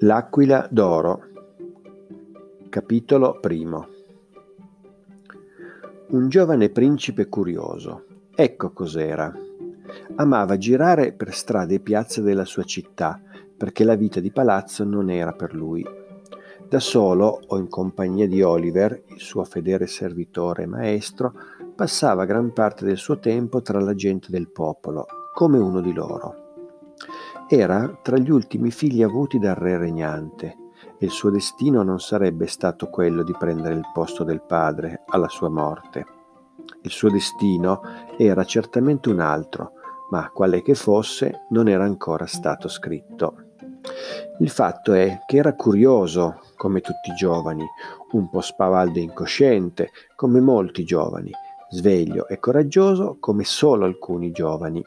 L'aquila d'oro Capitolo primo Un giovane principe curioso, ecco cos'era. Amava girare per strade e piazze della sua città, perché la vita di palazzo non era per lui. Da solo o in compagnia di Oliver, il suo fedele servitore e maestro, passava gran parte del suo tempo tra la gente del popolo, come uno di loro. Era tra gli ultimi figli avuti dal re regnante e il suo destino non sarebbe stato quello di prendere il posto del padre alla sua morte. Il suo destino era certamente un altro, ma quale che fosse non era ancora stato scritto. Il fatto è che era curioso, come tutti i giovani, un po' spavaldo e incosciente, come molti giovani, sveglio e coraggioso come solo alcuni giovani.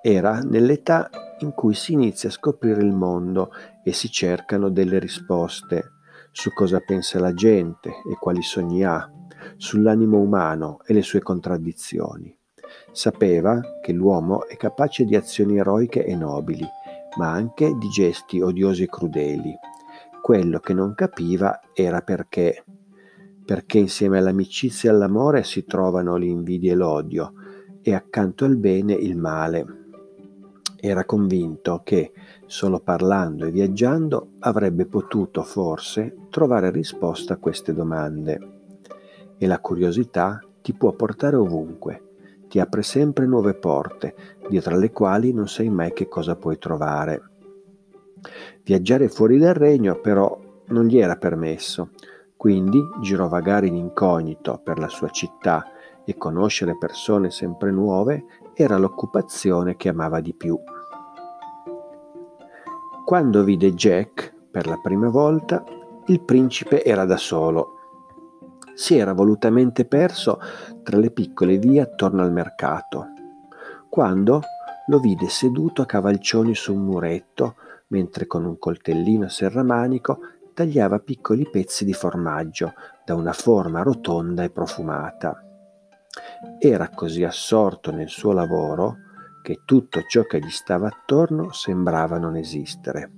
Era nell'età in cui si inizia a scoprire il mondo e si cercano delle risposte su cosa pensa la gente e quali sogni ha, sull'animo umano e le sue contraddizioni. Sapeva che l'uomo è capace di azioni eroiche e nobili, ma anche di gesti odiosi e crudeli. Quello che non capiva era perché. Perché insieme all'amicizia e all'amore si trovano l'invidia e l'odio, e accanto al bene il male era convinto che, solo parlando e viaggiando, avrebbe potuto forse trovare risposta a queste domande. E la curiosità ti può portare ovunque, ti apre sempre nuove porte, dietro alle quali non sai mai che cosa puoi trovare. Viaggiare fuori dal regno però non gli era permesso, quindi girovagare in incognito per la sua città e conoscere persone sempre nuove era l'occupazione che amava di più. Quando vide Jack per la prima volta, il principe era da solo. Si era volutamente perso tra le piccole vie attorno al mercato. Quando lo vide seduto a cavalcioni su un muretto, mentre con un coltellino serramanico tagliava piccoli pezzi di formaggio da una forma rotonda e profumata. Era così assorto nel suo lavoro che tutto ciò che gli stava attorno sembrava non esistere.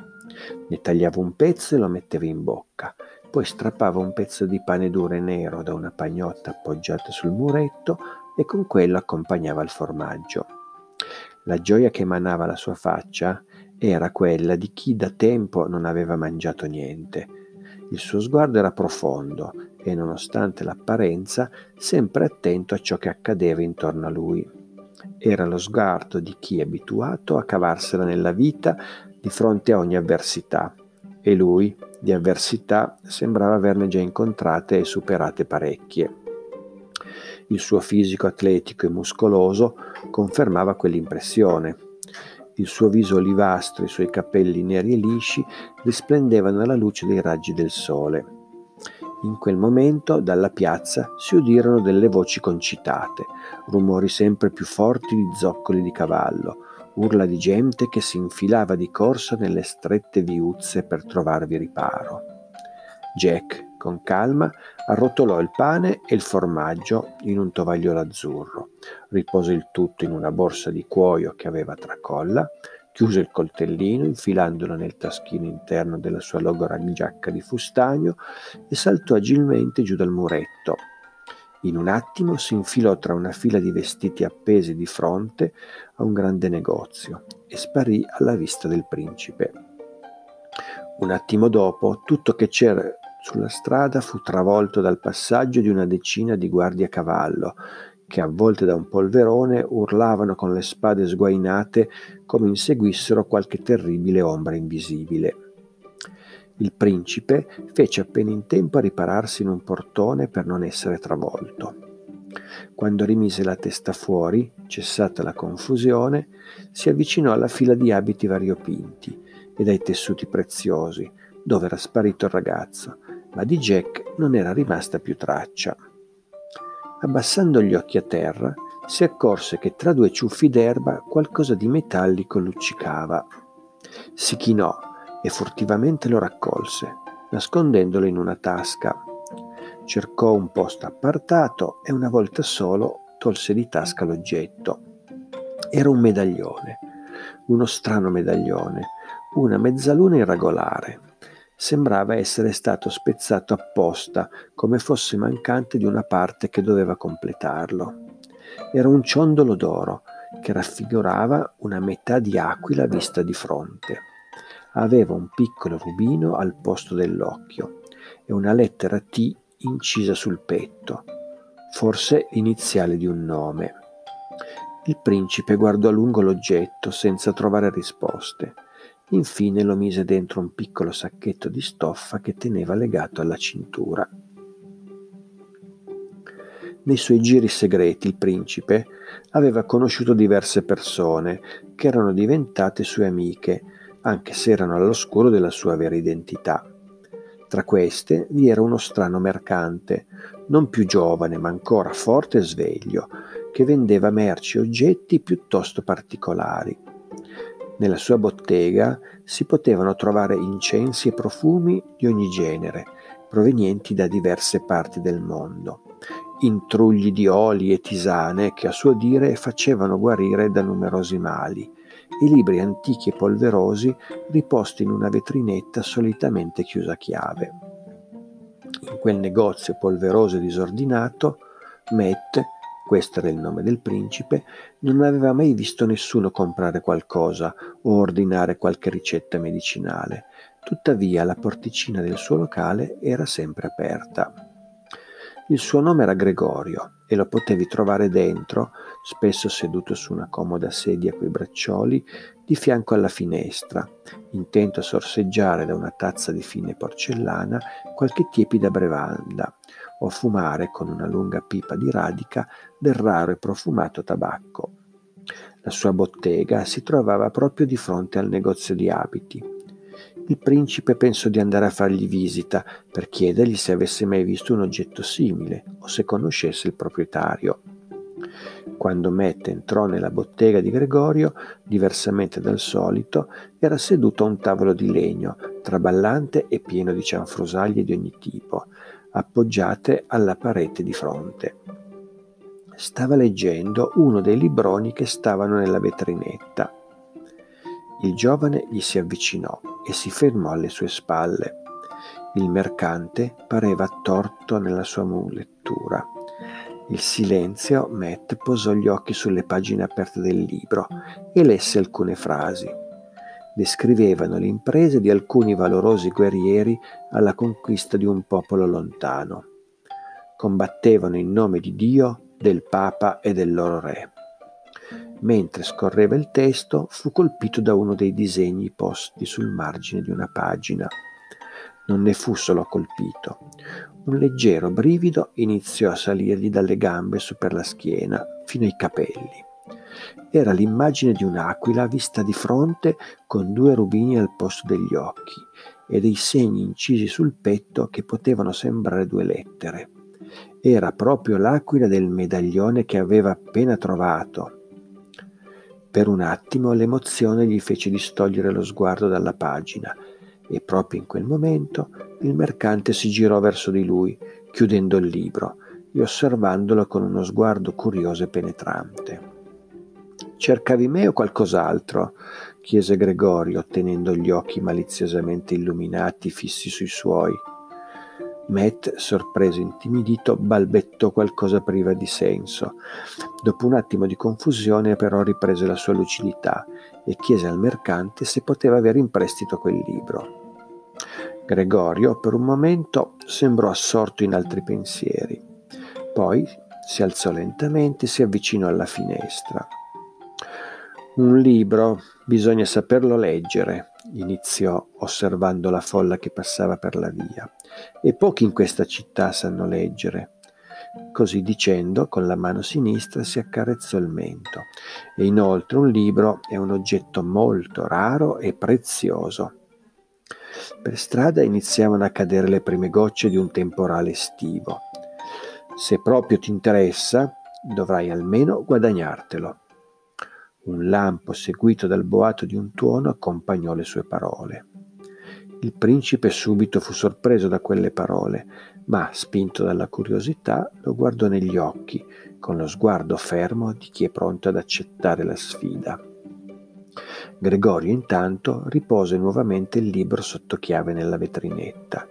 Ne tagliava un pezzo e lo metteva in bocca, poi strappava un pezzo di pane duro e nero da una pagnotta appoggiata sul muretto e con quello accompagnava il formaggio. La gioia che emanava la sua faccia era quella di chi da tempo non aveva mangiato niente. Il suo sguardo era profondo e, nonostante l'apparenza, sempre attento a ciò che accadeva intorno a lui. Era lo sguardo di chi è abituato a cavarsela nella vita di fronte a ogni avversità e lui di avversità sembrava averne già incontrate e superate parecchie. Il suo fisico atletico e muscoloso confermava quell'impressione. Il suo viso olivastro e i suoi capelli neri e lisci risplendevano alla luce dei raggi del sole. In quel momento dalla piazza si udirono delle voci concitate, rumori sempre più forti di zoccoli di cavallo, urla di gente che si infilava di corsa nelle strette viuzze per trovarvi riparo. Jack, con calma, arrotolò il pane e il formaggio in un tovagliolo azzurro, ripose il tutto in una borsa di cuoio che aveva tracolla chiuse il coltellino infilandolo nel taschino interno della sua logora giacca di fustagno e saltò agilmente giù dal muretto. In un attimo si infilò tra una fila di vestiti appesi di fronte a un grande negozio e sparì alla vista del principe. Un attimo dopo, tutto che c'era sulla strada fu travolto dal passaggio di una decina di guardie a cavallo che avvolte da un polverone urlavano con le spade sguainate come inseguissero qualche terribile ombra invisibile. Il principe fece appena in tempo a ripararsi in un portone per non essere travolto. Quando rimise la testa fuori, cessata la confusione, si avvicinò alla fila di abiti variopinti e dai tessuti preziosi, dove era sparito il ragazzo, ma di Jack non era rimasta più traccia. Abbassando gli occhi a terra, si accorse che tra due ciuffi d'erba qualcosa di metallico luccicava. Si chinò e furtivamente lo raccolse, nascondendolo in una tasca. Cercò un posto appartato e una volta solo tolse di tasca l'oggetto. Era un medaglione, uno strano medaglione, una mezzaluna irregolare. Sembrava essere stato spezzato apposta, come fosse mancante di una parte che doveva completarlo. Era un ciondolo d'oro che raffigurava una metà di aquila vista di fronte. Aveva un piccolo rubino al posto dell'occhio e una lettera T incisa sul petto, forse l'iniziale di un nome. Il principe guardò a lungo l'oggetto senza trovare risposte. Infine lo mise dentro un piccolo sacchetto di stoffa che teneva legato alla cintura. Nei suoi giri segreti il principe aveva conosciuto diverse persone che erano diventate sue amiche, anche se erano all'oscuro della sua vera identità. Tra queste vi era uno strano mercante, non più giovane ma ancora forte e sveglio, che vendeva merci e oggetti piuttosto particolari. Nella sua bottega si potevano trovare incensi e profumi di ogni genere, provenienti da diverse parti del mondo, intrugli di oli e tisane che a suo dire facevano guarire da numerosi mali, e libri antichi e polverosi riposti in una vetrinetta solitamente chiusa a chiave. In quel negozio polveroso e disordinato, Matt questo era il nome del principe, non aveva mai visto nessuno comprare qualcosa o ordinare qualche ricetta medicinale. Tuttavia la porticina del suo locale era sempre aperta. Il suo nome era Gregorio e lo potevi trovare dentro, spesso seduto su una comoda sedia coi braccioli, di fianco alla finestra, intento a sorseggiare da una tazza di fine porcellana qualche tiepida brevanda o fumare con una lunga pipa di radica del raro e profumato tabacco. La sua bottega si trovava proprio di fronte al negozio di abiti. Il principe pensò di andare a fargli visita per chiedergli se avesse mai visto un oggetto simile o se conoscesse il proprietario. Quando Matt entrò nella bottega di Gregorio, diversamente dal solito, era seduto a un tavolo di legno, traballante e pieno di cianfrusaglie di ogni tipo, appoggiate alla parete di fronte. Stava leggendo uno dei libroni che stavano nella vetrinetta. Il giovane gli si avvicinò e si fermò alle sue spalle. Il mercante pareva attorto nella sua lettura. Il silenzio, Matt posò gli occhi sulle pagine aperte del libro e lesse alcune frasi descrivevano le imprese di alcuni valorosi guerrieri alla conquista di un popolo lontano. Combattevano in nome di Dio, del Papa e del loro re. Mentre scorreva il testo, fu colpito da uno dei disegni posti sul margine di una pagina. Non ne fu solo colpito. Un leggero brivido iniziò a salirgli dalle gambe su per la schiena fino ai capelli. Era l'immagine di un'aquila vista di fronte con due rubini al posto degli occhi e dei segni incisi sul petto che potevano sembrare due lettere. Era proprio l'aquila del medaglione che aveva appena trovato. Per un attimo l'emozione gli fece distogliere lo sguardo dalla pagina e proprio in quel momento il mercante si girò verso di lui, chiudendo il libro e osservandolo con uno sguardo curioso e penetrante. Cercavi me o qualcos'altro? chiese Gregorio, tenendo gli occhi maliziosamente illuminati fissi sui suoi. Matt, sorpreso e intimidito, balbettò qualcosa priva di senso. Dopo un attimo di confusione, però, riprese la sua lucidità e chiese al mercante se poteva avere in prestito quel libro. Gregorio, per un momento, sembrò assorto in altri pensieri. Poi si alzò lentamente e si avvicinò alla finestra. Un libro, bisogna saperlo leggere, iniziò osservando la folla che passava per la via. E pochi in questa città sanno leggere. Così dicendo, con la mano sinistra si accarezzò il mento. E inoltre un libro è un oggetto molto raro e prezioso. Per strada iniziavano a cadere le prime gocce di un temporale estivo. Se proprio ti interessa, dovrai almeno guadagnartelo. Un lampo seguito dal boato di un tuono accompagnò le sue parole. Il principe subito fu sorpreso da quelle parole, ma, spinto dalla curiosità, lo guardò negli occhi, con lo sguardo fermo di chi è pronto ad accettare la sfida. Gregorio intanto ripose nuovamente il libro sotto chiave nella vetrinetta.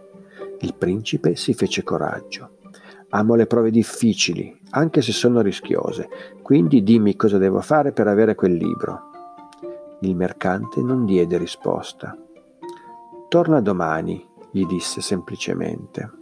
Il principe si fece coraggio. Amo le prove difficili, anche se sono rischiose, quindi dimmi cosa devo fare per avere quel libro. Il mercante non diede risposta. Torna domani, gli disse semplicemente.